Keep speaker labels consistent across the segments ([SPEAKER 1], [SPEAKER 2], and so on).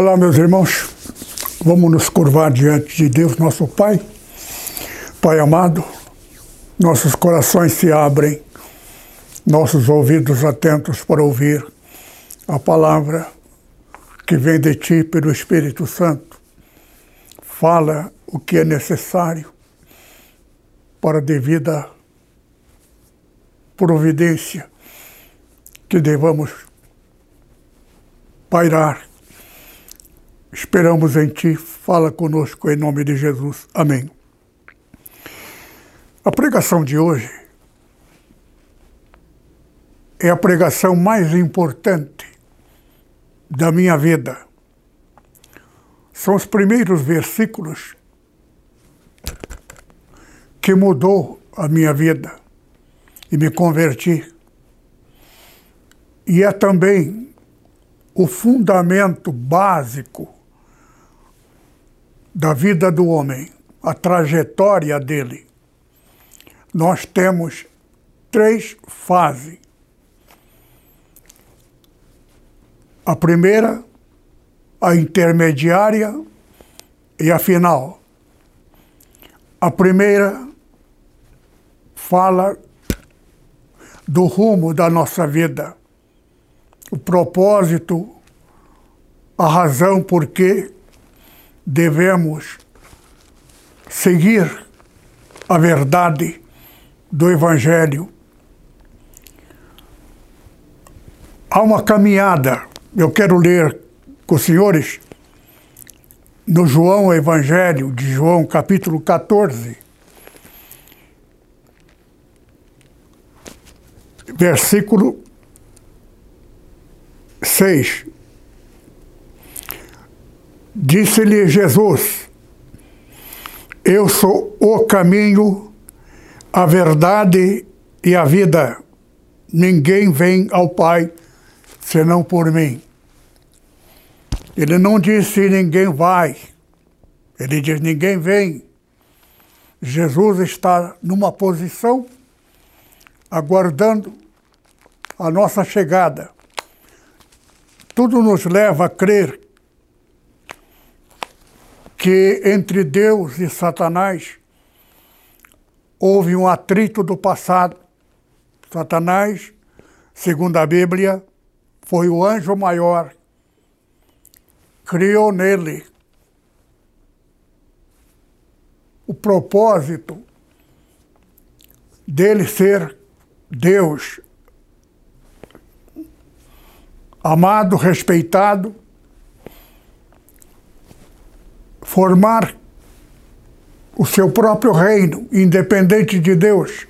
[SPEAKER 1] Olá, meus irmãos. Vamos nos curvar diante de Deus, nosso Pai. Pai amado, nossos corações se abrem, nossos ouvidos atentos para ouvir a palavra que vem de Ti pelo Espírito Santo. Fala o que é necessário para a devida providência que devamos pairar Esperamos em Ti, fala conosco em nome de Jesus. Amém. A pregação de hoje é a pregação mais importante da minha vida. São os primeiros versículos que mudou a minha vida e me converti. E é também o fundamento básico da vida do homem, a trajetória dele, nós temos três fases. A primeira, a intermediária e a final. A primeira fala do rumo da nossa vida, o propósito, a razão por que devemos seguir a verdade do Evangelho. Há uma caminhada, eu quero ler com os senhores no João Evangelho de João, capítulo 14, versículo 6. Disse-lhe Jesus: Eu sou o caminho, a verdade e a vida. Ninguém vem ao Pai senão por mim. Ele não disse ninguém vai, ele diz ninguém vem. Jesus está numa posição aguardando a nossa chegada. Tudo nos leva a crer que entre Deus e Satanás houve um atrito do passado. Satanás, segundo a Bíblia, foi o anjo maior. Criou nele o propósito dele ser Deus, amado, respeitado, formar o seu próprio reino, independente de Deus.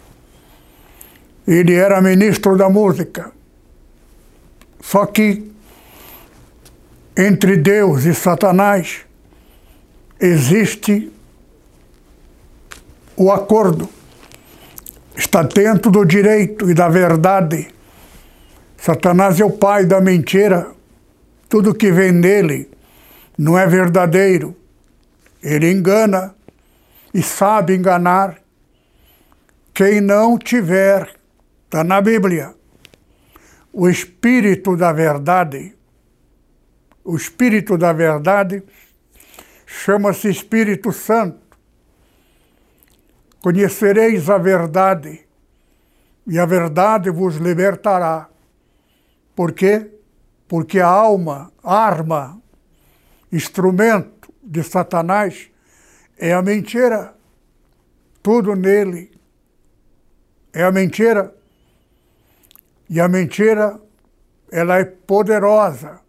[SPEAKER 1] Ele era ministro da música. Só que entre Deus e Satanás existe o acordo. Está dentro do direito e da verdade. Satanás é o pai da mentira. Tudo que vem nele não é verdadeiro. Ele engana e sabe enganar quem não tiver, está na Bíblia, o Espírito da Verdade. O Espírito da Verdade chama-se Espírito Santo. Conhecereis a verdade, e a verdade vos libertará. Por quê? Porque a alma, arma, instrumento, de Satanás é a mentira. Tudo nele é a mentira. E a mentira, ela é poderosa.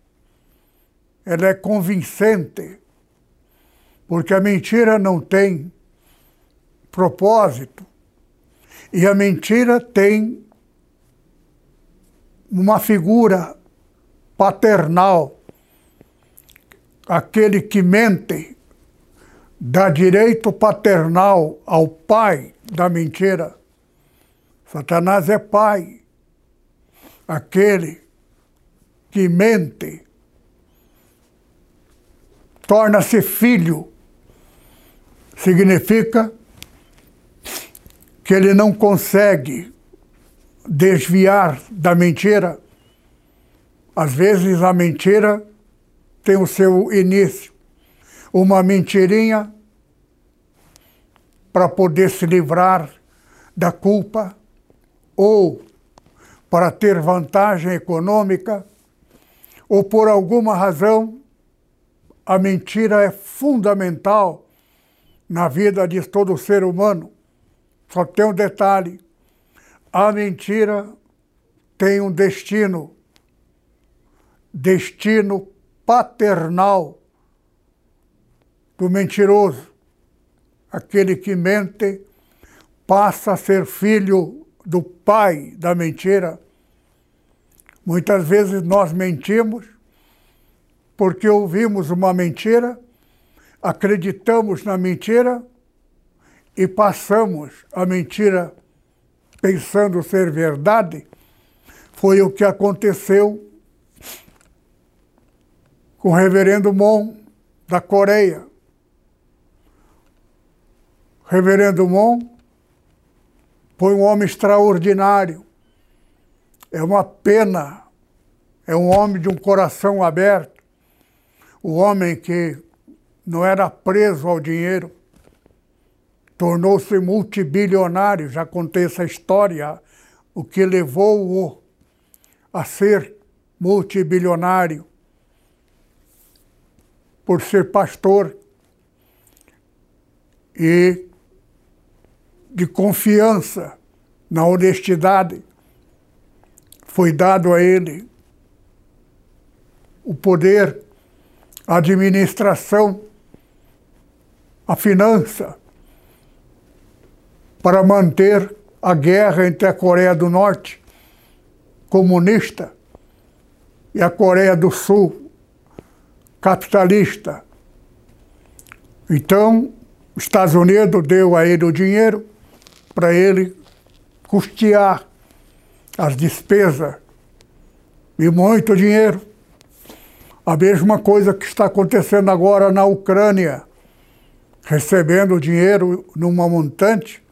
[SPEAKER 1] Ela é convincente. Porque a mentira não tem propósito. E a mentira tem uma figura paternal aquele que mente dá direito paternal ao pai da mentira. Satanás é pai. Aquele que mente torna-se filho. Significa que ele não consegue desviar da mentira. Às vezes a mentira tem o seu início. Uma mentirinha para poder se livrar da culpa ou para ter vantagem econômica ou por alguma razão a mentira é fundamental na vida de todo ser humano. Só tem um detalhe: a mentira tem um destino, destino paternal do mentiroso. Aquele que mente passa a ser filho do pai da mentira. Muitas vezes nós mentimos porque ouvimos uma mentira, acreditamos na mentira e passamos a mentira pensando ser verdade. Foi o que aconteceu com o reverendo Mon da Coreia. O reverendo Mon foi um homem extraordinário. É uma pena. É um homem de um coração aberto. O homem que não era preso ao dinheiro, tornou-se multibilionário. Já contei essa história, o que levou-o a ser multibilionário por ser pastor e de confiança na honestidade, foi dado a ele o poder, a administração, a finança, para manter a guerra entre a Coreia do Norte, comunista, e a Coreia do Sul, capitalista. Então, os Estados Unidos deu a ele o dinheiro para ele custear as despesas e muito dinheiro. A mesma coisa que está acontecendo agora na Ucrânia, recebendo dinheiro numa montante,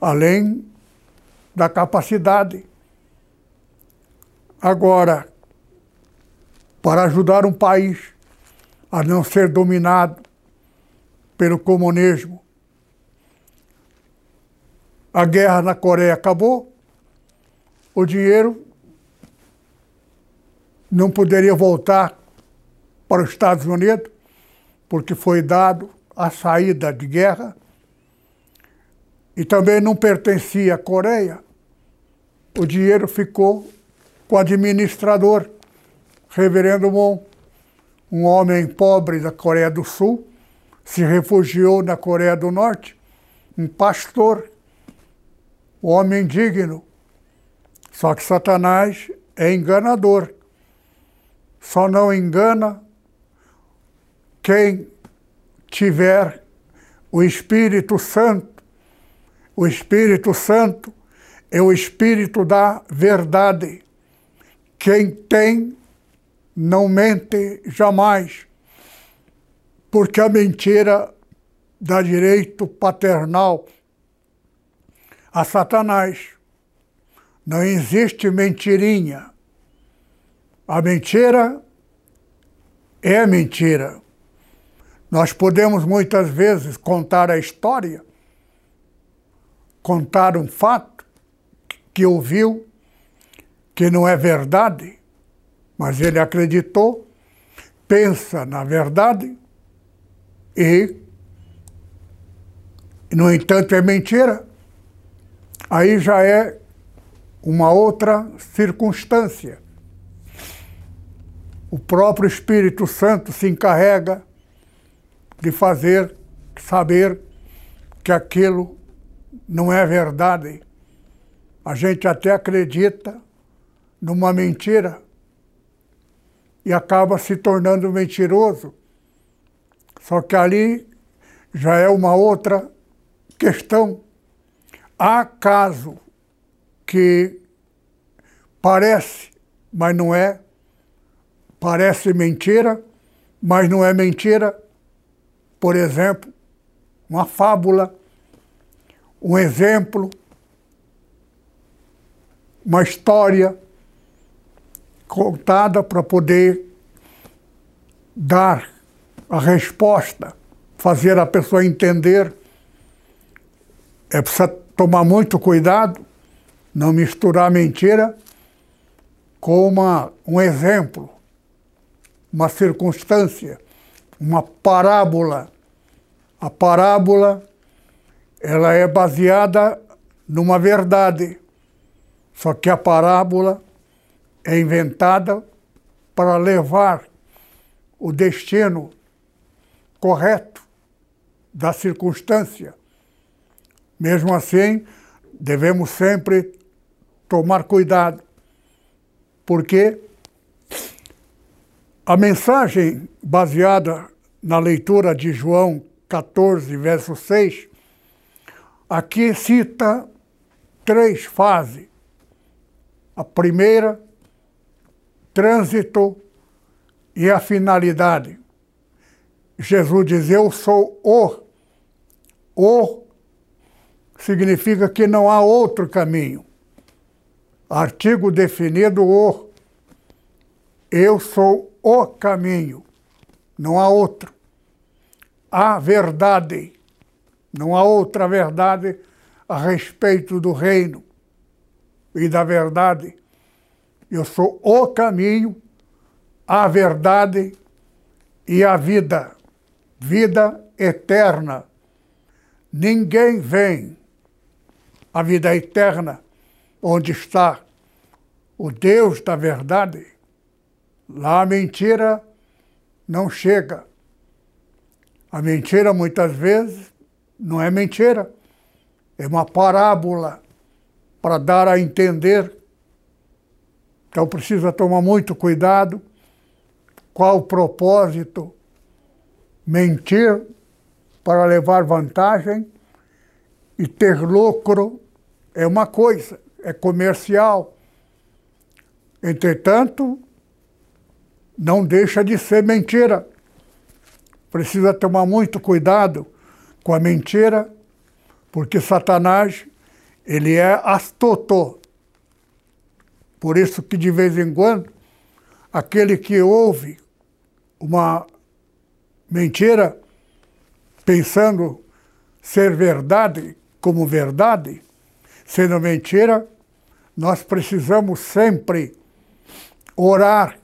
[SPEAKER 1] além da capacidade. Agora, para ajudar um país a não ser dominado pelo comunismo. A guerra na Coreia acabou, o dinheiro não poderia voltar para os Estados Unidos, porque foi dado a saída de guerra, e também não pertencia à Coreia. O dinheiro ficou com o administrador Reverendo Mon, um homem pobre da Coreia do Sul, se refugiou na Coreia do Norte, um pastor, um homem digno. Só que Satanás é enganador. Só não engana quem tiver o Espírito Santo. O Espírito Santo é o Espírito da verdade. Quem tem não mente jamais, porque a mentira dá direito paternal a Satanás. Não existe mentirinha. A mentira é mentira. Nós podemos muitas vezes contar a história, contar um fato que ouviu, que não é verdade, mas ele acreditou, pensa na verdade e, no entanto, é mentira. Aí já é uma outra circunstância. O próprio Espírito Santo se encarrega de fazer saber que aquilo não é verdade. A gente até acredita numa mentira e acaba se tornando mentiroso. Só que ali já é uma outra questão. Há caso que parece, mas não é, parece mentira, mas não é mentira. Por exemplo, uma fábula, um exemplo, uma história contada para poder dar a resposta, fazer a pessoa entender. É preciso tomar muito cuidado, não misturar mentira com uma, um exemplo, uma circunstância, uma parábola. A parábola ela é baseada numa verdade, só que a parábola é inventada para levar o destino correto da circunstância. Mesmo assim, devemos sempre tomar cuidado, porque a mensagem baseada na leitura de João 14, verso 6, aqui cita três fases. A primeira, trânsito e a finalidade. Jesus diz: Eu sou o. O significa que não há outro caminho. Artigo definido o. Eu sou o caminho, não há outro. Há verdade, não há outra verdade a respeito do reino e da verdade. Eu sou o caminho, a verdade e a vida, vida eterna. Ninguém vem à vida eterna onde está o Deus da verdade, lá a mentira não chega. A mentira muitas vezes não é mentira, é uma parábola para dar a entender. Então precisa tomar muito cuidado. Qual o propósito? Mentir para levar vantagem e ter lucro é uma coisa é comercial. Entretanto, não deixa de ser mentira. Precisa tomar muito cuidado com a mentira, porque Satanás, ele é astuto. Por isso que de vez em quando, aquele que ouve uma mentira, pensando ser verdade como verdade, sendo mentira, nós precisamos sempre orar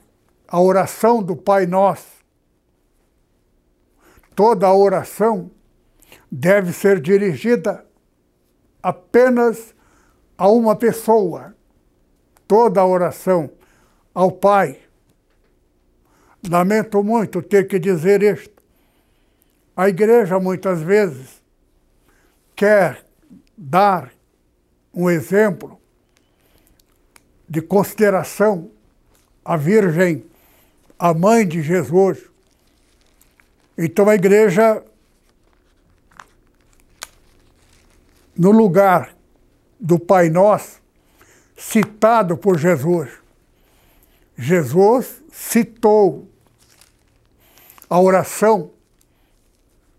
[SPEAKER 1] a oração do Pai Nosso. Toda oração deve ser dirigida apenas a uma pessoa. Toda a oração ao Pai. Lamento muito ter que dizer isto. A igreja muitas vezes quer dar um exemplo de consideração à Virgem, a mãe de Jesus. Então a igreja, no lugar do Pai Nosso, citado por Jesus, Jesus citou a oração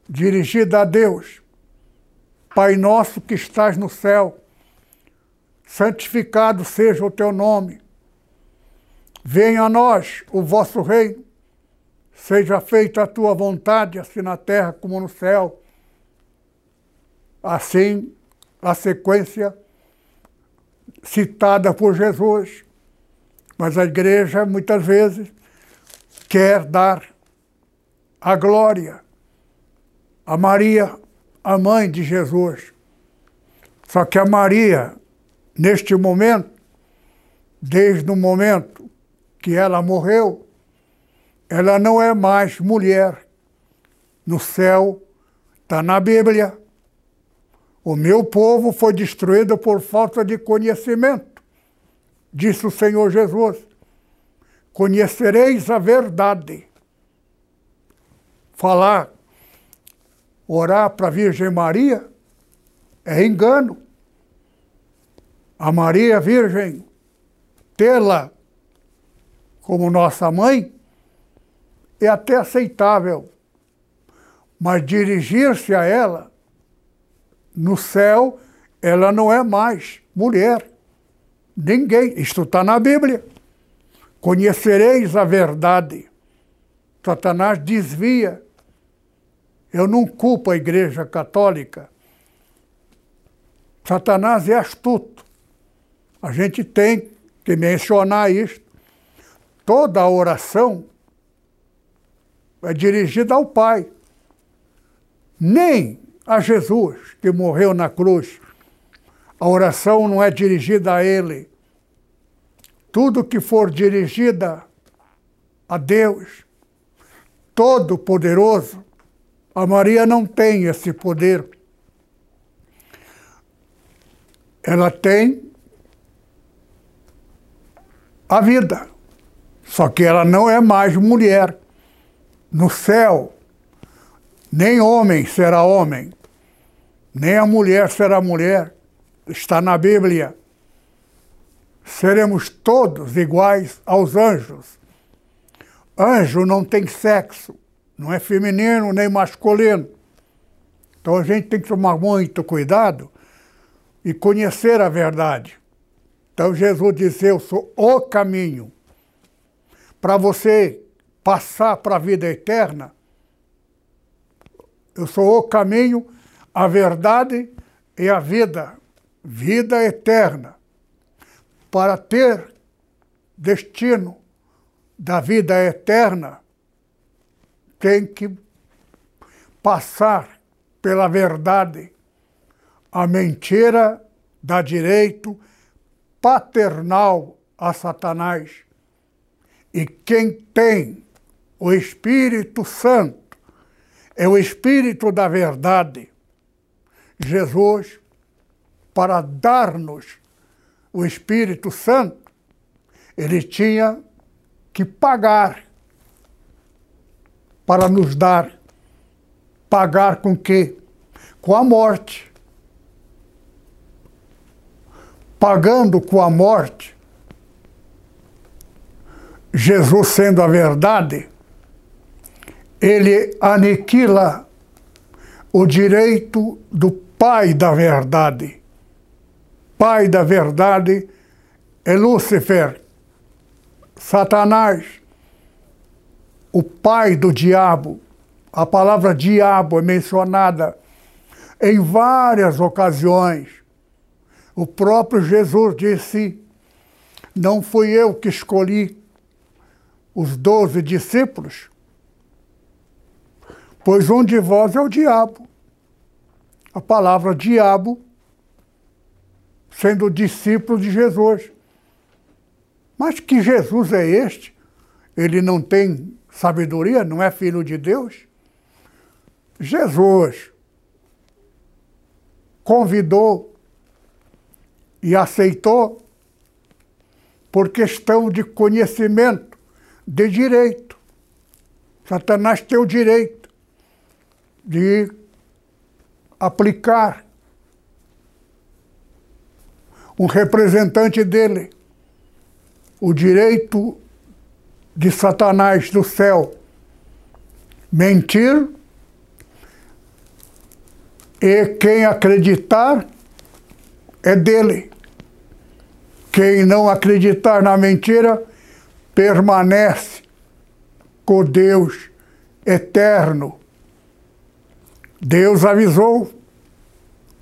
[SPEAKER 1] dirigida a Deus. Pai nosso que estás no céu, santificado seja o teu nome. Venha a nós o vosso reino. Seja feita a tua vontade, assim na terra como no céu. Assim, a sequência citada por Jesus. Mas a igreja, muitas vezes, quer dar a glória a Maria, a mãe de Jesus. Só que a Maria neste momento, desde o momento que ela morreu, ela não é mais mulher. No céu, está na Bíblia. O meu povo foi destruído por falta de conhecimento, disse o Senhor Jesus. conhecereis a verdade. Falar, orar para a Virgem Maria é engano. A Maria Virgem, tê-la como nossa mãe, é até aceitável. Mas dirigir-se a ela, no céu, ela não é mais mulher. Ninguém. Isto está na Bíblia. Conhecereis a verdade. Satanás desvia. Eu não culpo a Igreja Católica. Satanás é astuto. A gente tem que mencionar isso. Toda a oração é dirigida ao Pai. Nem a Jesus, que morreu na cruz. A oração não é dirigida a Ele. Tudo que for dirigida a Deus, Todo-Poderoso, a Maria não tem esse poder. Ela tem a vida. Só que ela não é mais mulher. No céu, nem homem será homem, nem a mulher será mulher. Está na Bíblia. Seremos todos iguais aos anjos. Anjo não tem sexo, não é feminino nem masculino. Então a gente tem que tomar muito cuidado e conhecer a verdade. Então Jesus disse: Eu sou o caminho. Para você passar para a vida eterna, eu sou o caminho, a verdade e a vida, vida eterna. Para ter destino da vida eterna, tem que passar pela verdade. A mentira dá direito paternal a Satanás. E quem tem o Espírito Santo é o Espírito da verdade. Jesus, para dar-nos o Espírito Santo, ele tinha que pagar para nos dar. Pagar com quê? Com a morte. Pagando com a morte, Jesus sendo a verdade, ele aniquila o direito do pai da verdade. Pai da verdade é Lúcifer, Satanás, o pai do diabo. A palavra diabo é mencionada em várias ocasiões. O próprio Jesus disse: Não fui eu que escolhi os doze discípulos, pois um de vós é o diabo. A palavra diabo sendo discípulo de Jesus. Mas que Jesus é este? Ele não tem sabedoria, não é filho de Deus? Jesus convidou e aceitou por questão de conhecimento, de direito. Satanás tem o direito de aplicar um representante dele, o direito de Satanás do céu mentir e quem acreditar é dele. Quem não acreditar na mentira permanece com Deus eterno Deus avisou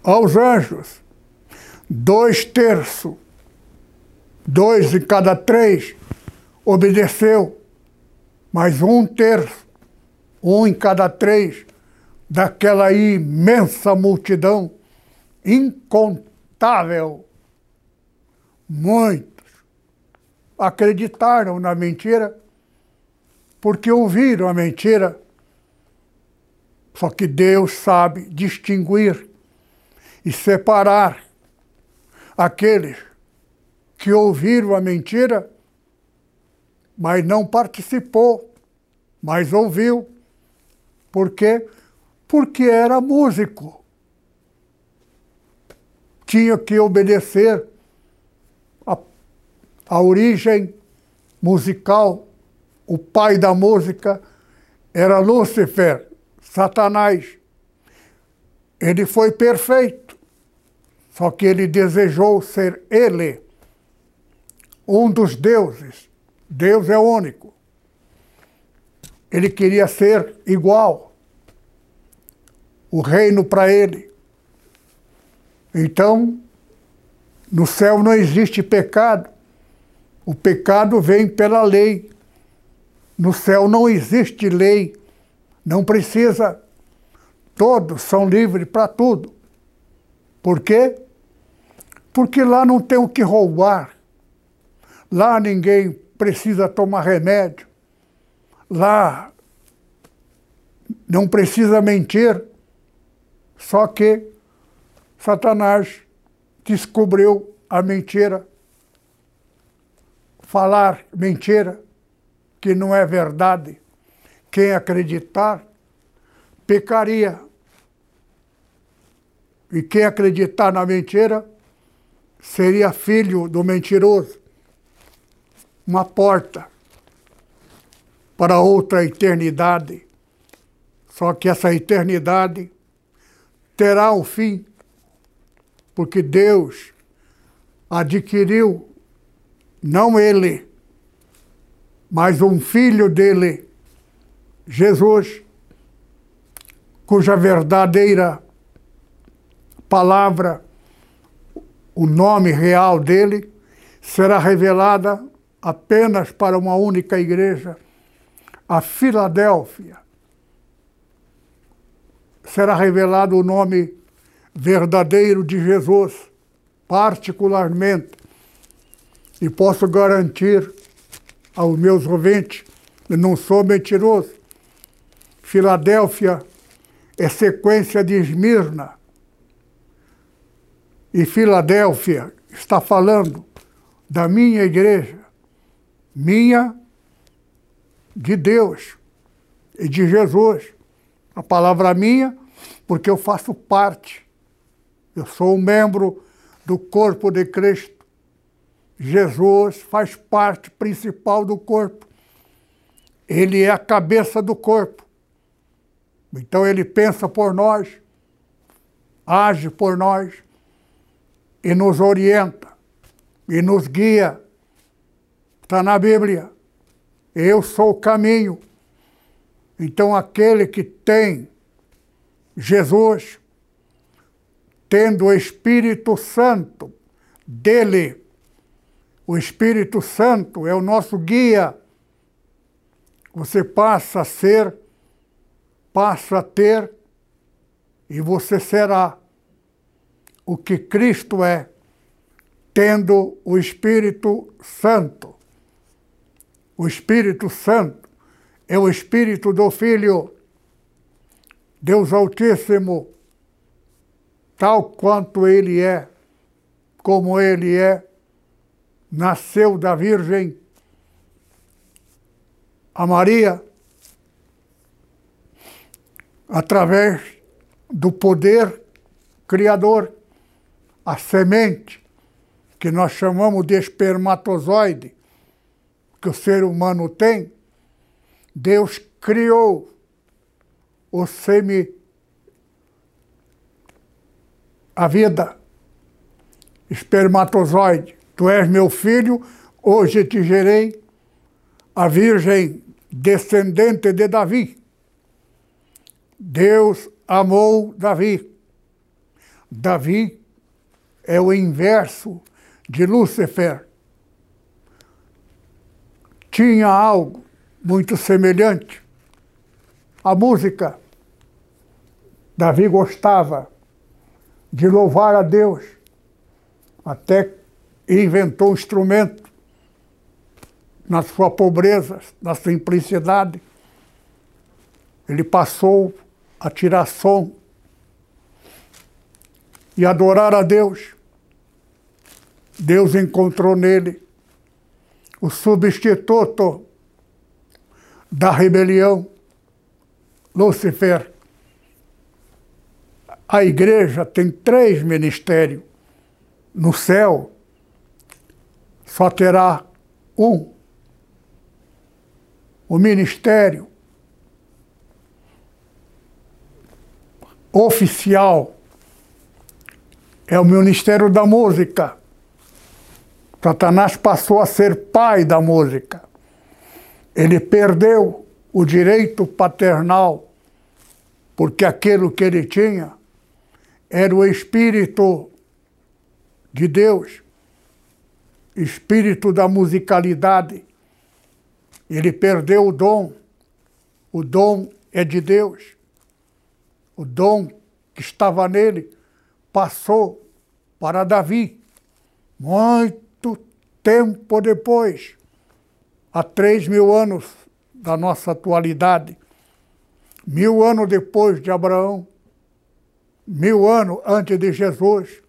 [SPEAKER 1] aos anjos, dois terços, dois em cada três, obedeceu, mas um terço, um em cada três, daquela imensa multidão, incontável, muitos acreditaram na mentira, porque ouviram a mentira só que Deus sabe distinguir e separar aqueles que ouviram a mentira mas não participou, mas ouviu. Por quê? Porque era músico. Tinha que obedecer a, a origem musical. O pai da música era Lúcifer, Satanás. Ele foi perfeito, só que ele desejou ser ele, um dos deuses. Deus é único. Ele queria ser igual. O reino para ele. Então, no céu não existe pecado. O pecado vem pela lei. No céu não existe lei. Não precisa Todos são livres para tudo. Por quê? Porque lá não tem o que roubar. Lá ninguém precisa tomar remédio. Lá não precisa mentir. Só que Satanás descobriu a mentira. Falar mentira, que não é verdade. Quem acreditar, pecaria. E quem acreditar na mentira seria filho do mentiroso. Uma porta para outra eternidade. Só que essa eternidade terá um fim, porque Deus adquiriu, não ele, mas um filho dele, Jesus, cuja verdadeira palavra, o nome real dele, será revelada apenas para uma única igreja, a Filadélfia. Será revelado o nome verdadeiro de Jesus, particularmente, e posso garantir aos meus ouvintes, eu não sou mentiroso. Filadélfia é sequência de Esmirna. E Filadélfia está falando da minha igreja, minha de Deus e de Jesus. A palavra minha, porque eu faço parte. Eu sou um membro do corpo de Cristo. Jesus faz parte principal do corpo. Ele é a cabeça do corpo. Então ele pensa por nós, age por nós e nos orienta e nos guia. Está na Bíblia. Eu sou o caminho. Então aquele que tem Jesus, tendo o Espírito Santo dele, o Espírito Santo é o nosso guia. Você passa a ser passa a ter e você será o que Cristo é, tendo o Espírito Santo. O Espírito Santo é o Espírito do Filho, Deus Altíssimo, tal quanto Ele é, como Ele é, nasceu da Virgem. A Maria através do poder criador, a semente, que nós chamamos de espermatozoide, que o ser humano tem, Deus criou o semi a vida espermatozoide. Tu és meu filho, hoje te gerei a virgem descendente de Davi. Deus amou Davi. Davi é o inverso de Lúcifer. Tinha algo muito semelhante. A música. Davi gostava de louvar a Deus, até inventou um instrumento na sua pobreza, na simplicidade. Ele passou a tirar som e adorar a Deus. Deus encontrou nele o substituto da rebelião, Lúcifer. A igreja tem três ministérios. No céu, só terá um. O ministério oficial é o ministério da música. Satanás passou a ser pai da música. Ele perdeu o direito paternal, porque aquilo que ele tinha era o Espírito de Deus, espírito da musicalidade. Ele perdeu o dom. O dom é de Deus. O dom que estava nele passou para Davi. Muito tempo depois, há três mil anos da nossa atualidade, mil anos depois de Abraão, mil anos antes de Jesus,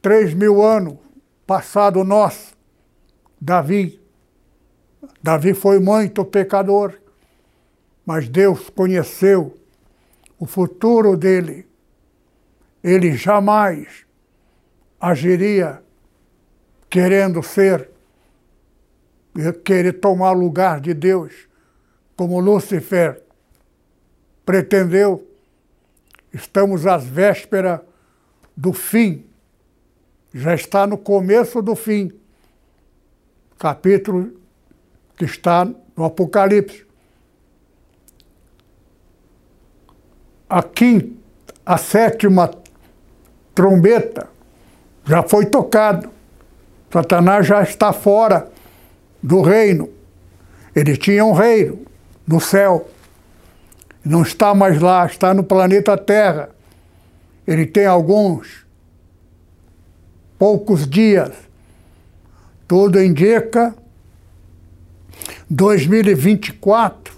[SPEAKER 1] três mil anos passado nós, Davi. Davi foi muito pecador, mas Deus conheceu o futuro dele. Ele jamais agiria querendo ser, querer tomar lugar de Deus, como Lúcifer pretendeu. Estamos às vésperas do fim já está no começo do fim. Capítulo que está no Apocalipse. A quinta, a sétima trombeta já foi tocado. Satanás já está fora do reino. Ele tinha um reino no céu. Não está mais lá, está no planeta Terra. Ele tem alguns poucos dias. Tudo indica 2024,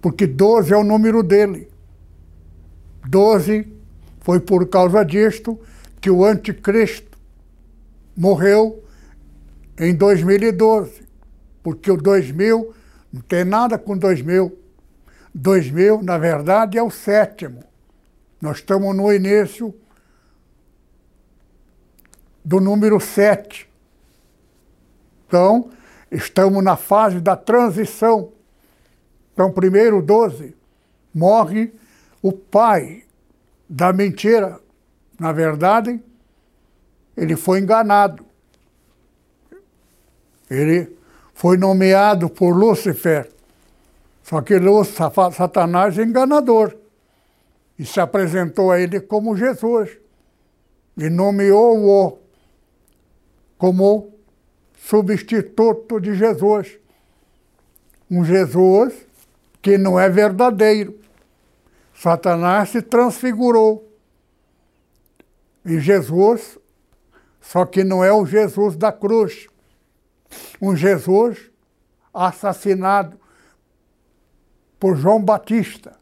[SPEAKER 1] porque 12 é o número dele. 12 foi por causa disto que o anticristo morreu em 2012, porque o 2000 não tem nada com 2000. 2000, na verdade, é o sétimo. Nós estamos no início do número 7. Então, estamos na fase da transição. Então, primeiro 12, morre o pai da mentira. Na verdade, ele foi enganado. Ele foi nomeado por Lúcifer. Só que Satanás é enganador. E se apresentou a ele como Jesus. E nomeou-o como substituto de Jesus. Um Jesus que não é verdadeiro. Satanás se transfigurou em Jesus, só que não é o Jesus da cruz. Um Jesus assassinado por João Batista,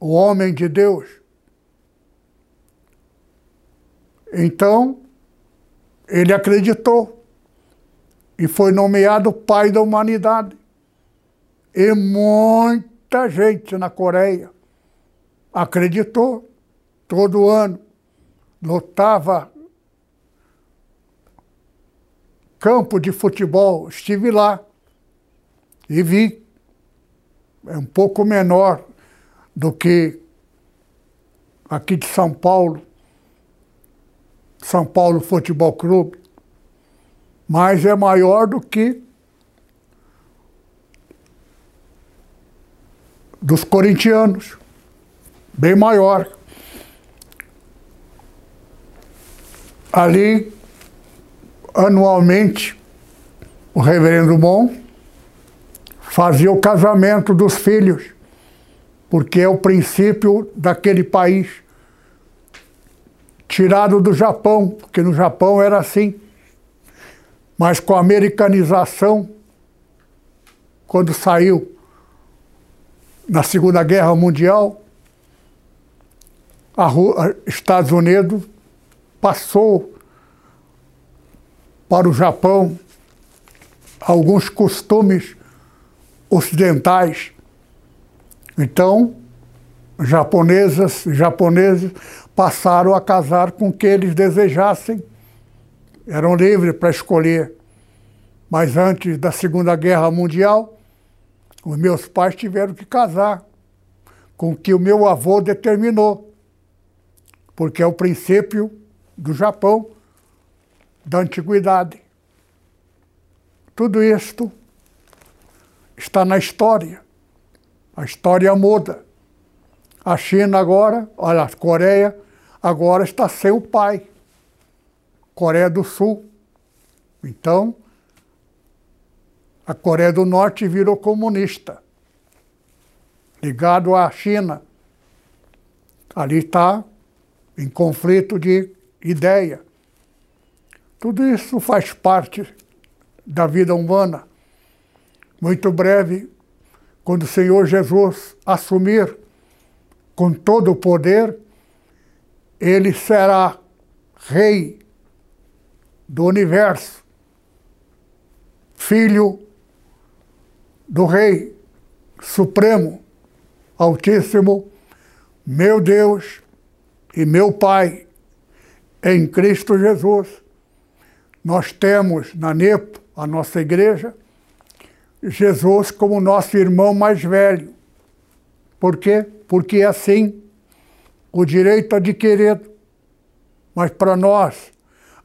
[SPEAKER 1] o homem de Deus. Então, ele acreditou e foi nomeado pai da humanidade. E muita gente na Coreia acreditou todo ano. Lotava campo de futebol, estive lá e vi. É um pouco menor do que aqui de São Paulo, são Paulo Futebol Clube, mas é maior do que dos corintianos, bem maior. Ali, anualmente, o reverendo Mon fazia o casamento dos filhos, porque é o princípio daquele país tirado do Japão, porque no Japão era assim. Mas com a americanização, quando saiu na Segunda Guerra Mundial, a Estados Unidos passou para o Japão alguns costumes ocidentais. Então, japonesas japoneses passaram a casar com quem eles desejassem. Eram livres para escolher. Mas antes da Segunda Guerra Mundial, os meus pais tiveram que casar com o que o meu avô determinou, porque é o princípio do Japão da antiguidade. Tudo isto está na história. A história muda. A China agora, olha, a Coreia agora está sem o pai. Coreia do Sul. Então, a Coreia do Norte virou comunista, ligado à China. Ali está em conflito de ideia. Tudo isso faz parte da vida humana. Muito breve, quando o Senhor Jesus assumir com todo o poder, ele será rei do universo, filho do Rei Supremo, Altíssimo, meu Deus e meu Pai, em Cristo Jesus. Nós temos na NEPO, a nossa igreja, Jesus como nosso irmão mais velho. Por quê? Porque é assim o direito adquirido. Mas para nós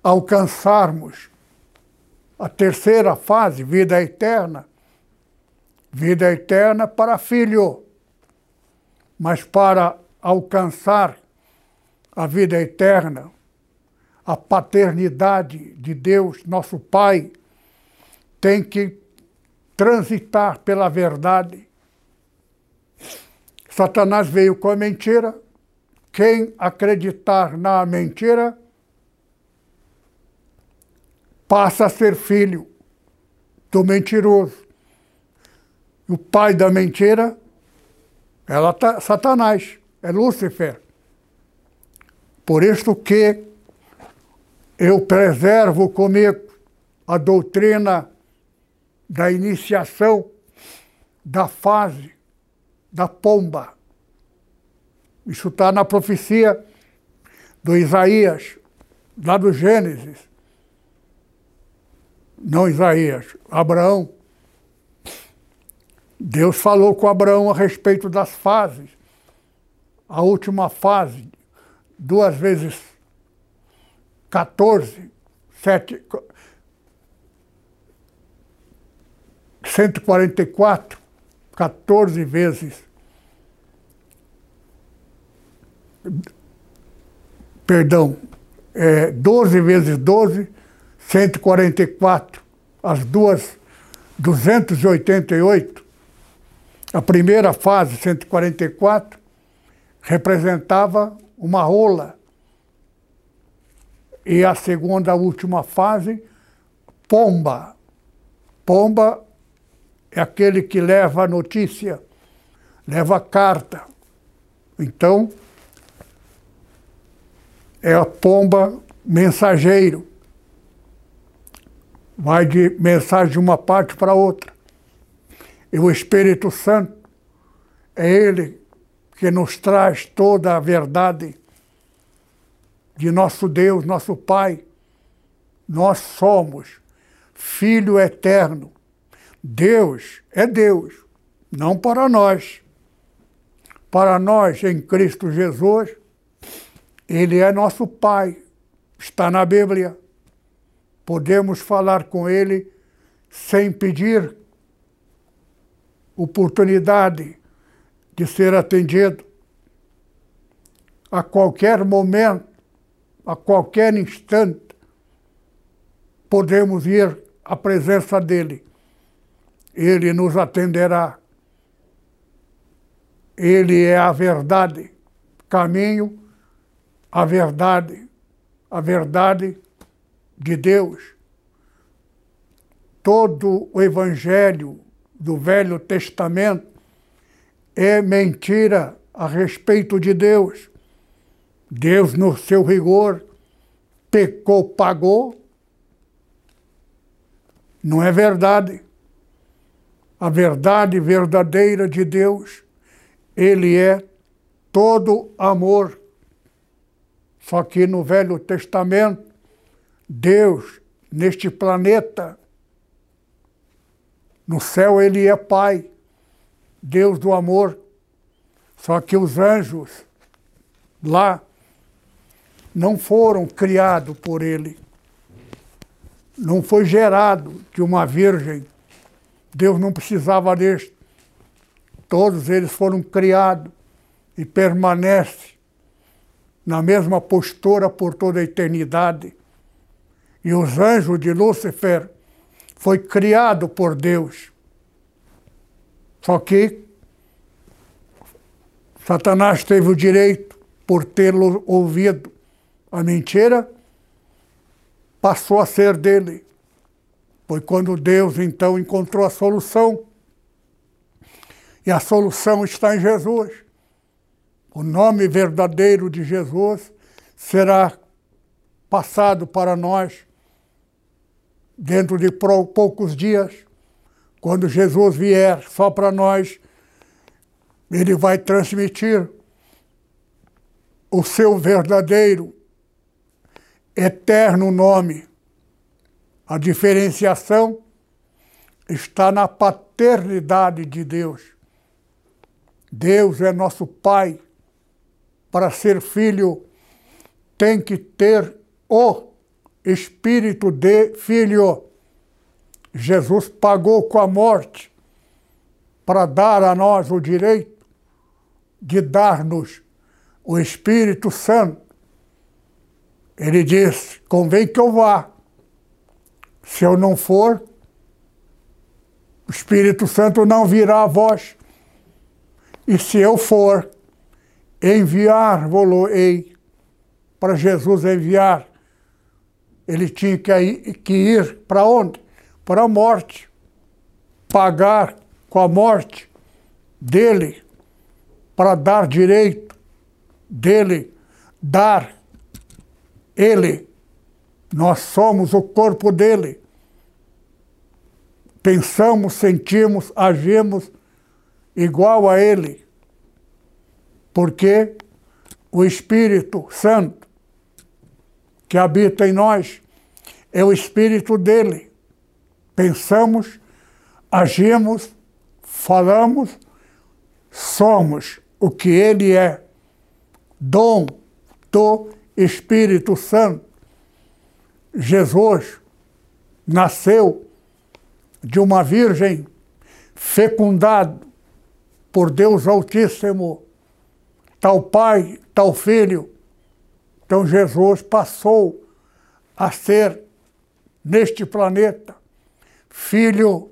[SPEAKER 1] alcançarmos a terceira fase, vida eterna, vida eterna para filho, mas para alcançar a vida eterna, a paternidade de Deus, nosso Pai, tem que transitar pela verdade. Satanás veio com a mentira. Quem acreditar na mentira passa a ser filho do mentiroso. O pai da mentira é tá, Satanás, é Lúcifer. Por isso que eu preservo comigo a doutrina da iniciação da fase da pomba. Isso está na profecia do Isaías, lá do Gênesis. Não Isaías, Abraão. Deus falou com Abraão a respeito das fases. A última fase, duas vezes 14, 7, 144, 14 vezes. Perdão, é, 12 vezes 12, 144. As duas, 288. A primeira fase, 144, representava uma rola. E a segunda, a última fase, pomba. Pomba é aquele que leva a notícia, leva a carta. Então, é a pomba mensageiro. Vai de mensagem de uma parte para outra. E o Espírito Santo é ele que nos traz toda a verdade de nosso Deus, nosso Pai. Nós somos Filho eterno Deus é Deus, não para nós. Para nós, em Cristo Jesus, Ele é nosso Pai, está na Bíblia. Podemos falar com Ele sem pedir oportunidade de ser atendido. A qualquer momento, a qualquer instante, podemos ir à presença dEle ele nos atenderá. Ele é a verdade, caminho, a verdade, a verdade de Deus. Todo o evangelho do Velho Testamento é mentira a respeito de Deus. Deus, no seu rigor, pecou, pagou, Não é verdade. A verdade verdadeira de Deus, ele é todo amor. Só que no Velho Testamento, Deus, neste planeta, no céu ele é Pai, Deus do amor. Só que os anjos lá não foram criados por ele. Não foi gerado de uma virgem. Deus não precisava disso. Todos eles foram criados e permanecem na mesma postura por toda a eternidade. E os anjos de Lúcifer foi criado por Deus. Só que Satanás teve o direito, por tê-lo ouvido a mentira, passou a ser dele. Foi quando Deus então encontrou a solução. E a solução está em Jesus. O nome verdadeiro de Jesus será passado para nós dentro de poucos dias, quando Jesus vier só para nós, ele vai transmitir o seu verdadeiro, eterno nome. A diferenciação está na paternidade de Deus. Deus é nosso Pai para ser filho, tem que ter o espírito de filho. Jesus pagou com a morte para dar a nós o direito de dar-nos o Espírito Santo. Ele disse: convém que eu vá. Se eu não for, o Espírito Santo não virá a vós. E se eu for, enviar-vos-ei para Jesus enviar. Ele tinha que ir, para onde? Para a morte. Pagar com a morte dele, para dar direito dele, dar ele. Nós somos o corpo dele. Pensamos, sentimos, agimos igual a ele porque o Espírito Santo que habita em nós é o Espírito dele. Pensamos, agimos, falamos, somos o que ele é. Dom do Espírito Santo. Jesus nasceu de uma virgem fecundado por Deus Altíssimo tal pai, tal filho. Então Jesus passou a ser, neste planeta, filho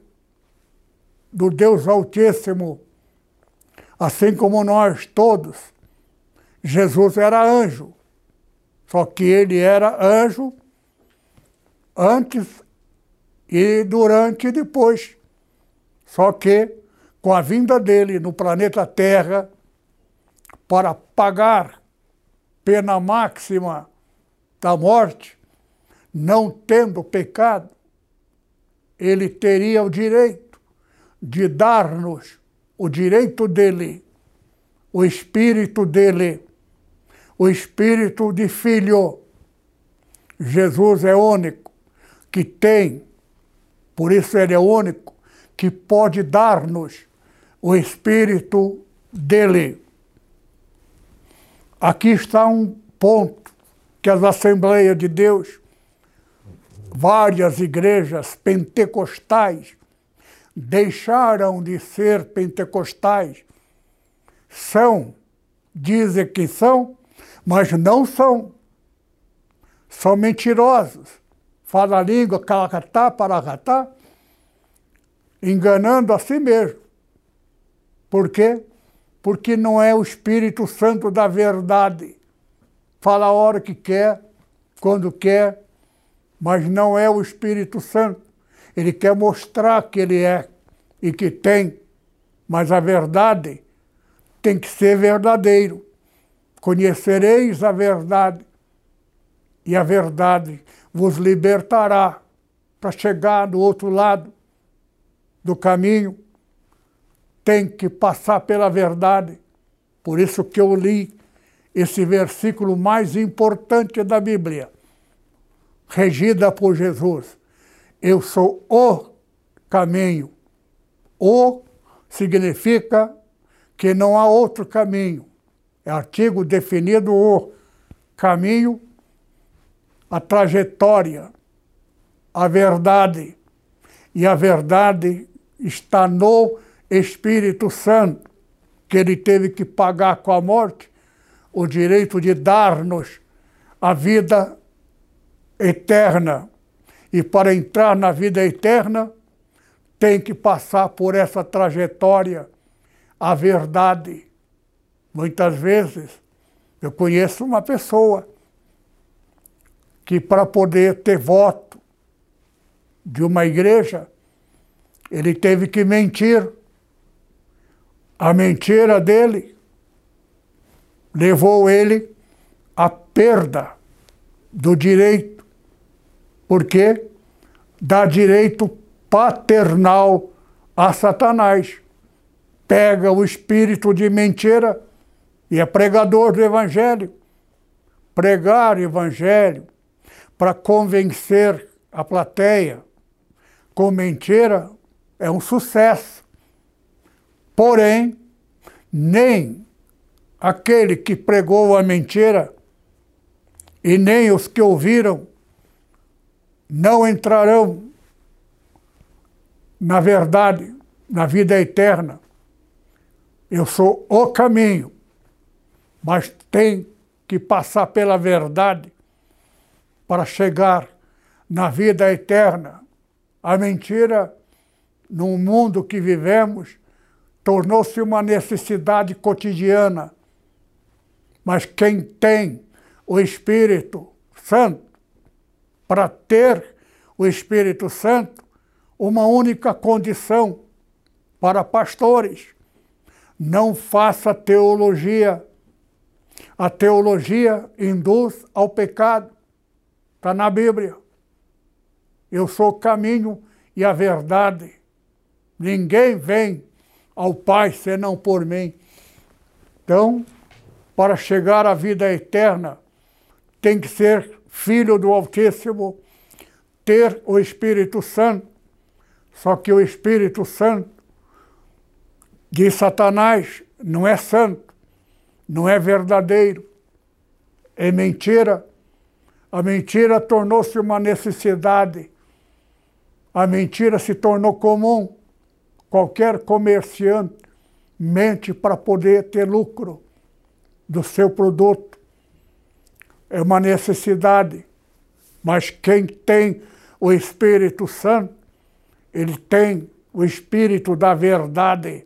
[SPEAKER 1] do Deus Altíssimo, assim como nós todos. Jesus era anjo, só que ele era anjo antes e durante e depois. Só que, com a vinda dele no planeta Terra, para pagar pena máxima da morte, não tendo pecado, ele teria o direito de dar-nos o direito dele, o espírito dele, o espírito de filho. Jesus é único que tem, por isso ele é único, que pode dar-nos o espírito dele. Aqui está um ponto que as Assembleias de Deus, várias igrejas pentecostais, deixaram de ser pentecostais. São, dizem que são, mas não são. São mentirosos. Fala a língua, calacatá, paracatá, enganando a si mesmo. Por quê? porque não é o Espírito Santo da verdade. Fala a hora que quer, quando quer, mas não é o Espírito Santo. Ele quer mostrar que ele é e que tem, mas a verdade tem que ser verdadeiro. Conhecereis a verdade e a verdade vos libertará. para chegar do outro lado do caminho, tem que passar pela verdade. Por isso que eu li esse versículo mais importante da Bíblia, regida por Jesus. Eu sou o caminho. O significa que não há outro caminho. É artigo definido o caminho, a trajetória, a verdade. E a verdade está no Espírito Santo, que ele teve que pagar com a morte o direito de dar-nos a vida eterna. E para entrar na vida eterna, tem que passar por essa trajetória, a verdade. Muitas vezes, eu conheço uma pessoa que, para poder ter voto de uma igreja, ele teve que mentir. A mentira dele levou ele à perda do direito, porque dá direito paternal a Satanás. Pega o espírito de mentira e é pregador do evangelho. Pregar o evangelho para convencer a plateia com mentira é um sucesso. Porém, nem aquele que pregou a mentira e nem os que ouviram não entrarão na verdade, na vida eterna. Eu sou o caminho, mas tem que passar pela verdade para chegar na vida eterna. A mentira, no mundo que vivemos, tornou-se uma necessidade cotidiana. Mas quem tem o Espírito Santo, para ter o Espírito Santo, uma única condição para pastores: não faça teologia. A teologia induz ao pecado. Está na Bíblia. Eu sou o caminho e a verdade. Ninguém vem ao Pai senão por mim. Então, para chegar à vida eterna, tem que ser filho do Altíssimo, ter o Espírito Santo só que o Espírito Santo de Satanás não é santo, não é verdadeiro, é mentira. A mentira tornou-se uma necessidade. A mentira se tornou comum. Qualquer comerciante mente para poder ter lucro do seu produto. É uma necessidade. Mas quem tem o Espírito Santo ele tem o espírito da verdade.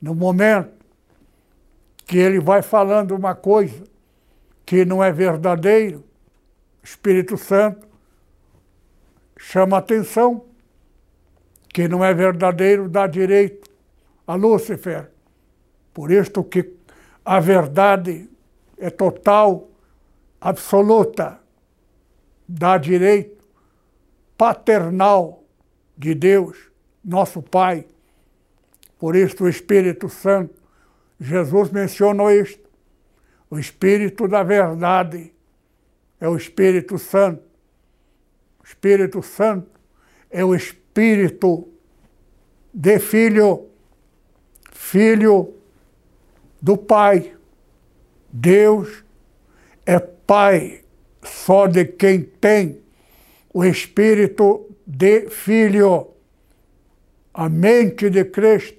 [SPEAKER 1] No momento que ele vai falando uma coisa que não é verdadeiro, o Espírito Santo chama atenção. Que não é verdadeiro, dá direito a Lúcifer. Por isto que a verdade é total, absoluta, dá direito paternal de Deus, nosso Pai. Por isso o Espírito Santo, Jesus mencionou isto. O Espírito da verdade é o Espírito Santo. O Espírito Santo é o Espírito de Filho, Filho do Pai. Deus é Pai só de quem tem o Espírito de filho, a mente de Cristo.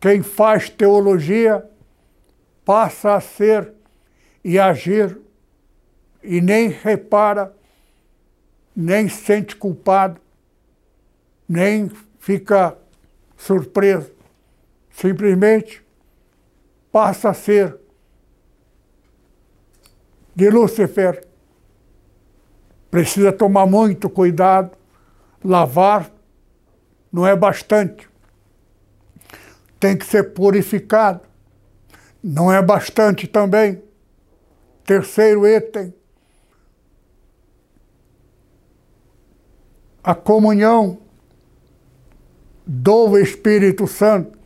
[SPEAKER 1] Quem faz teologia passa a ser e agir e nem repara, nem sente culpado, nem fica surpreso. Simplesmente passa a ser de Lúcifer Precisa tomar muito cuidado. Lavar não é bastante. Tem que ser purificado. Não é bastante também. Terceiro item. a comunhão do Espírito Santo.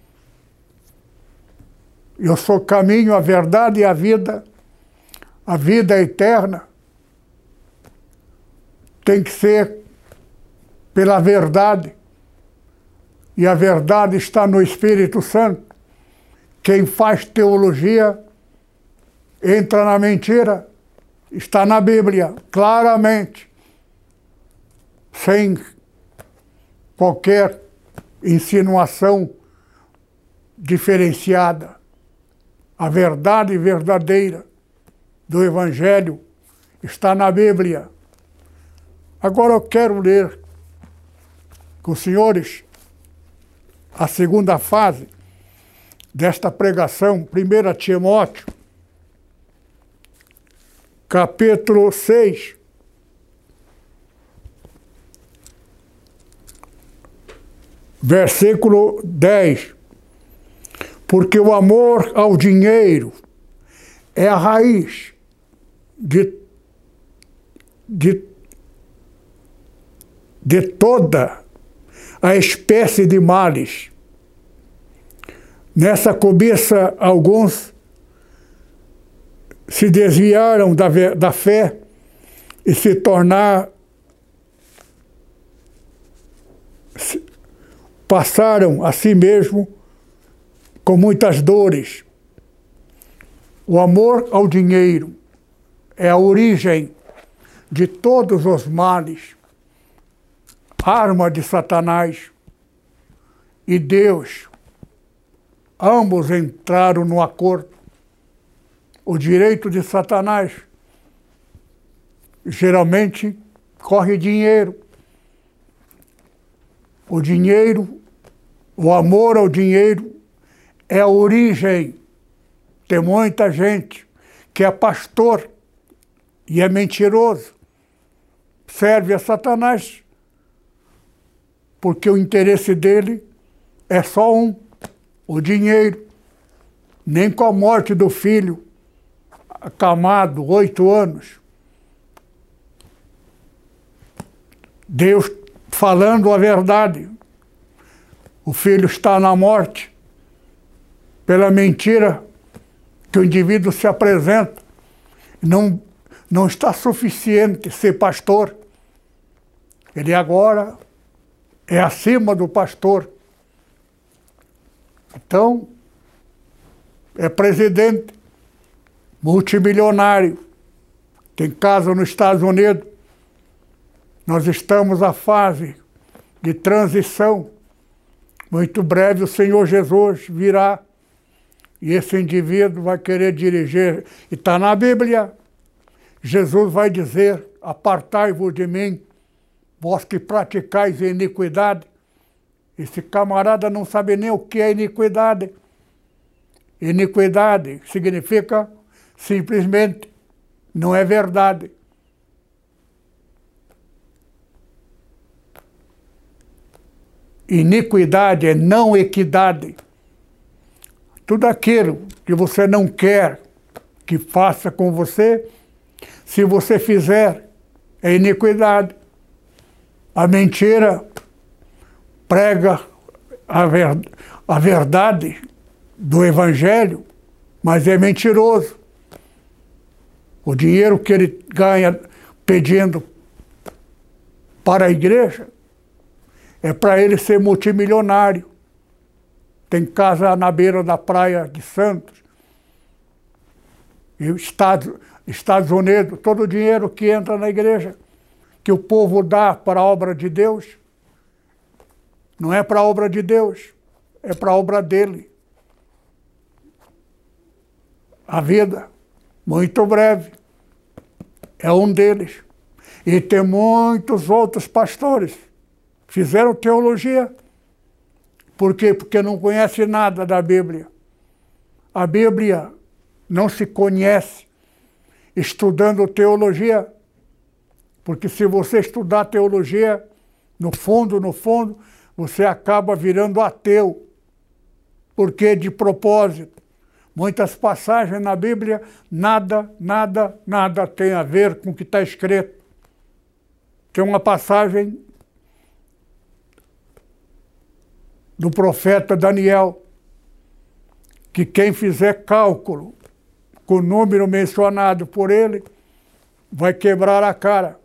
[SPEAKER 1] Eu sou caminho, a verdade e a vida, a vida eterna. Tem que ser pela verdade. E a verdade está no Espírito Santo. Quem faz teologia entra na mentira. Está na Bíblia, claramente, sem qualquer insinuação diferenciada. A verdade verdadeira do Evangelho está na Bíblia. Agora eu quero ler com os senhores a segunda fase desta pregação, 1 Timóteo, capítulo 6. Versículo 10. Porque o amor ao dinheiro é a raiz de, de, de toda a espécie de males. Nessa cobiça, alguns se desviaram da, da fé e se tornar passaram a si mesmo com muitas dores. O amor ao dinheiro é a origem de todos os males, arma de Satanás e Deus. Ambos entraram no acordo o direito de Satanás. Geralmente corre dinheiro. O dinheiro, o amor ao dinheiro é a origem. Tem muita gente que é pastor e é mentiroso. Serve a Satanás porque o interesse dele é só um, o dinheiro. Nem com a morte do filho acamado, oito anos. Deus falando a verdade. O filho está na morte pela mentira que o indivíduo se apresenta. Não, não está suficiente ser pastor. Ele agora é acima do pastor. Então, é presidente multimilionário, tem casa nos Estados Unidos. Nós estamos à fase de transição. Muito breve o Senhor Jesus virá e esse indivíduo vai querer dirigir. E está na Bíblia. Jesus vai dizer: Apartai-vos de mim, vós que praticais iniquidade. Esse camarada não sabe nem o que é iniquidade. Iniquidade significa Simplesmente não é verdade. Iniquidade é não equidade. Tudo aquilo que você não quer que faça com você, se você fizer, é iniquidade. A mentira prega a, ver, a verdade do Evangelho, mas é mentiroso. O dinheiro que ele ganha pedindo para a igreja é para ele ser multimilionário. Tem casa na beira da praia de Santos. E Estados, Estados Unidos, todo o dinheiro que entra na igreja, que o povo dá para a obra de Deus, não é para a obra de Deus, é para a obra dele. A vida muito breve. É um deles. E tem muitos outros pastores fizeram teologia. Por quê? Porque não conhece nada da Bíblia. A Bíblia não se conhece estudando teologia. Porque se você estudar teologia, no fundo, no fundo, você acaba virando ateu. Porque de propósito. Muitas passagens na Bíblia, nada, nada, nada tem a ver com o que está escrito. Tem uma passagem do profeta Daniel, que quem fizer cálculo com o número mencionado por ele vai quebrar a cara,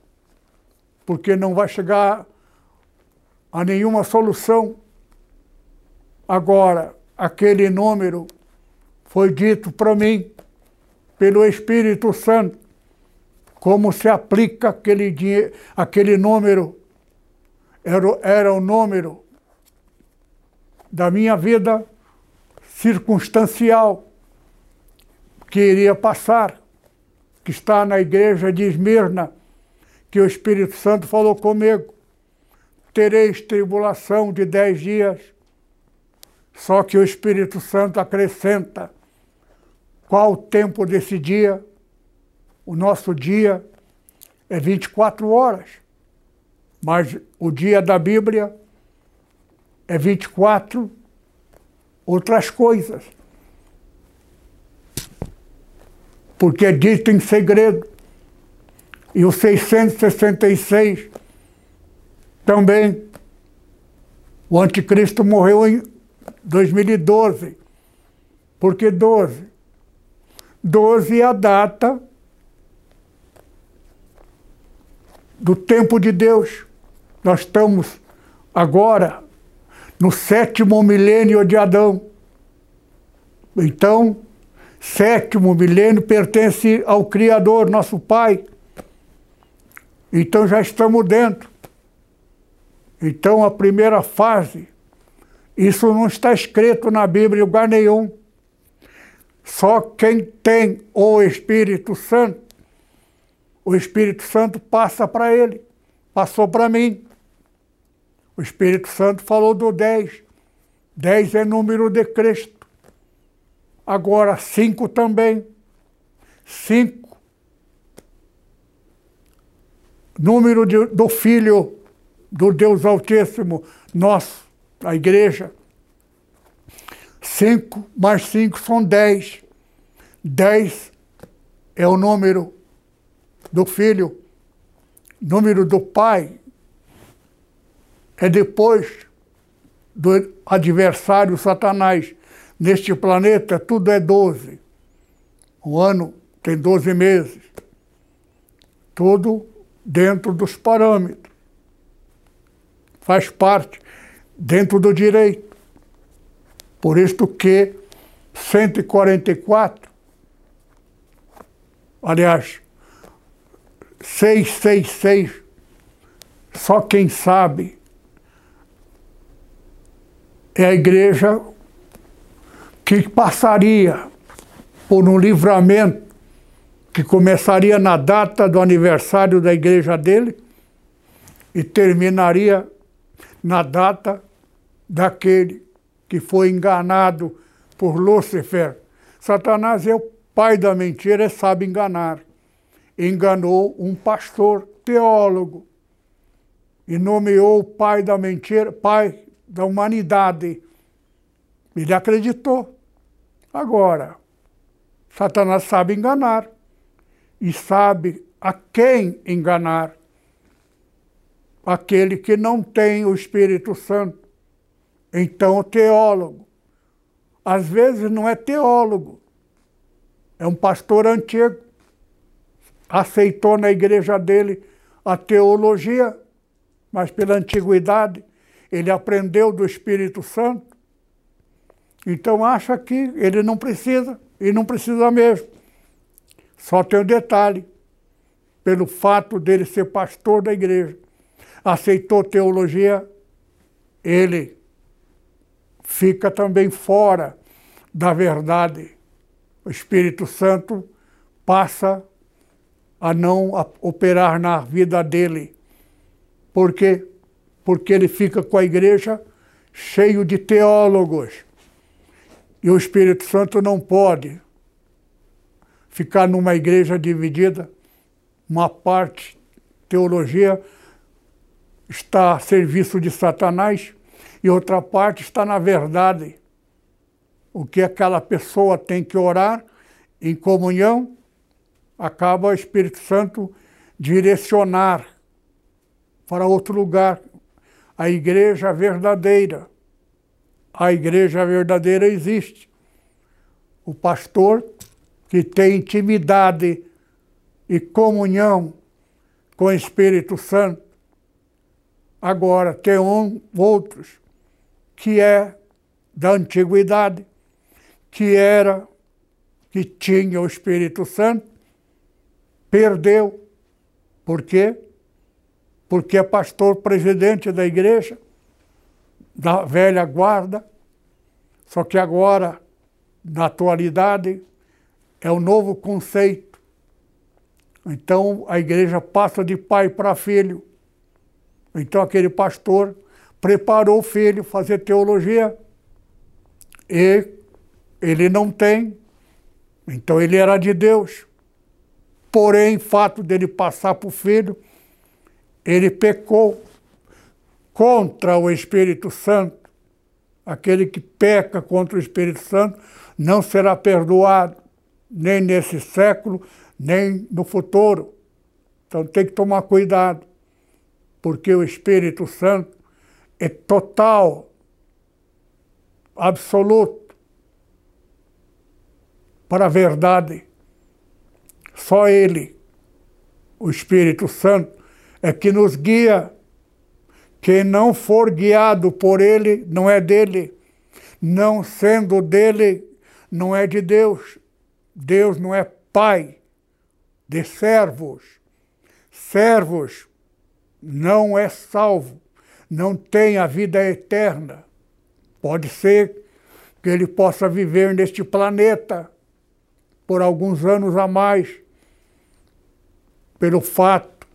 [SPEAKER 1] porque não vai chegar a nenhuma solução. Agora, aquele número foi dito para mim pelo Espírito Santo, como se aplica aquele, dinheiro, aquele número. Era, era o número da minha vida circunstancial que iria passar, que está na igreja de Esmirna, que o Espírito Santo falou comigo. Tereis tribulação de dez dias. Só que o Espírito Santo acrescenta qual o tempo desse dia. O nosso dia é 24 horas, mas o dia da Bíblia é 24 outras coisas. Porque é dito em segredo. E o 666 também. O anticristo morreu em 2012. Por que 12? 12 é a data do tempo de Deus. Nós estamos agora no sétimo milênio de Adão. Então, sétimo milênio pertence ao Criador, nosso Pai. Então já estamos dentro. Então a primeira fase, isso não está escrito na Bíblia em lugar nenhum. Só quem tem o Espírito Santo, o Espírito Santo passa para ele, passou para mim. O Espírito Santo falou do 10. 10 é número de Cristo. Agora, 5 também. 5. Número de, do Filho do Deus Altíssimo, nosso, a igreja. 5 mais 5 são 10. 10 é o número do Filho, número do Pai, é depois do adversário Satanás. Neste planeta, tudo é 12. O ano tem 12 meses. Tudo dentro dos parâmetros. Faz parte dentro do direito. Por isto que 144, aliás, 666, só quem sabe é a igreja que passaria por um livramento que começaria na data do aniversário da igreja dele e terminaria na data daquele que foi enganado por Lúcifer. Satanás é o pai da mentira e sabe enganar. Enganou um pastor teólogo e nomeou o pai da mentira, pai da humanidade. Ele acreditou. Agora, Satanás sabe enganar e sabe a quem enganar. Aquele que não tem o Espírito Santo. Então, o teólogo. Às vezes não é teólogo, é um pastor antigo. Aceitou na igreja dele a teologia, mas pela antiguidade ele aprendeu do Espírito Santo, então acha que ele não precisa, e não precisa mesmo. Só tem um detalhe, pelo fato dele ser pastor da igreja, aceitou teologia, ele fica também fora da verdade. O Espírito Santo passa a não operar na vida dele. Por quê? porque ele fica com a igreja cheio de teólogos. E o Espírito Santo não pode ficar numa igreja dividida, uma parte teologia está a serviço de Satanás e outra parte está na verdade. O que aquela pessoa tem que orar em comunhão, acaba o Espírito Santo direcionar para outro lugar, a igreja verdadeira, a igreja verdadeira existe. O pastor que tem intimidade e comunhão com o Espírito Santo. Agora, tem um, outros que é da antiguidade, que era, que tinha o Espírito Santo, perdeu. Por quê? Porque é pastor presidente da igreja, da velha guarda, só que agora, na atualidade, é o um novo conceito. Então a igreja passa de pai para filho. Então aquele pastor preparou o filho fazer teologia e ele não tem. Então ele era de Deus. Porém, fato dele passar para o filho, ele pecou contra o Espírito Santo. Aquele que peca contra o Espírito Santo não será perdoado, nem nesse século, nem no futuro. Então tem que tomar cuidado, porque o Espírito Santo é total, absoluto para a verdade. Só Ele, o Espírito Santo, é que nos guia. Quem não for guiado por Ele não é dele. Não sendo dele, não é de Deus. Deus não é pai de servos. Servos não é salvo, não tem a vida eterna. Pode ser que ele possa viver neste planeta por alguns anos a mais, pelo fato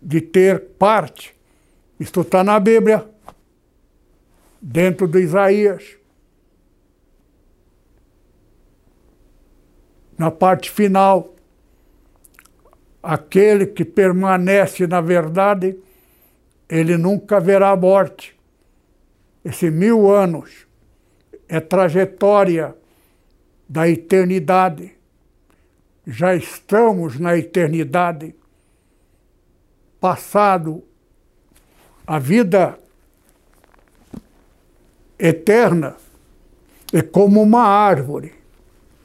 [SPEAKER 1] de ter parte. Isto está na Bíblia, dentro de Isaías. Na parte final, aquele que permanece na verdade, ele nunca verá morte. Esse mil anos é trajetória da eternidade. Já estamos na eternidade. Passado a vida eterna é como uma árvore.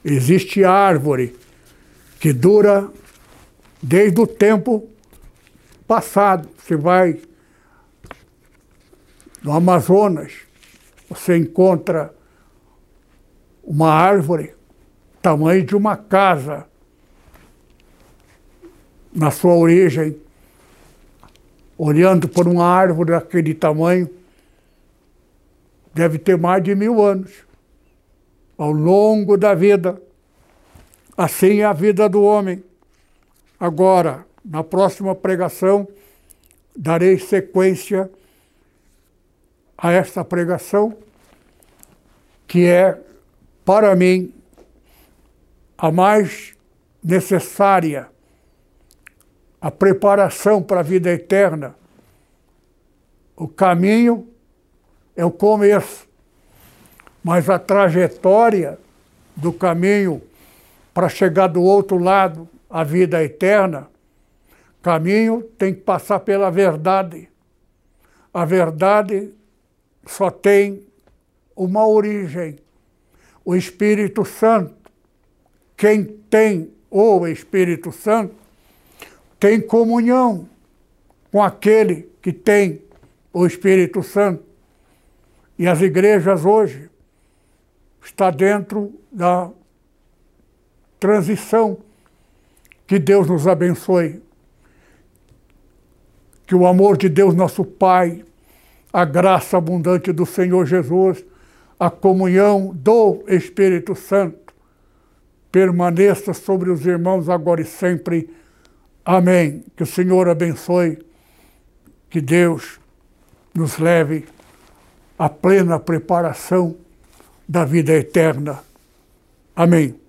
[SPEAKER 1] Existe árvore que dura desde o tempo passado. Você vai no Amazonas, você encontra uma árvore tamanho de uma casa na sua origem, olhando por uma árvore daquele tamanho, deve ter mais de mil anos. Ao longo da vida, assim é a vida do homem. Agora, na próxima pregação, darei sequência a esta pregação, que é, para mim, a mais necessária, a preparação para a vida eterna. O caminho é o começo, mas a trajetória do caminho para chegar do outro lado a vida eterna, caminho tem que passar pela verdade. A verdade só tem uma origem, o Espírito Santo. Quem tem o Espírito Santo tem comunhão com aquele que tem o Espírito Santo. E as igrejas hoje estão dentro da transição que Deus nos abençoe. Que o amor de Deus, nosso Pai, a graça abundante do Senhor Jesus, a comunhão do Espírito Santo permaneça sobre os irmãos agora e sempre. Amém. Que o Senhor abençoe, que Deus nos leve à plena preparação da vida eterna. Amém.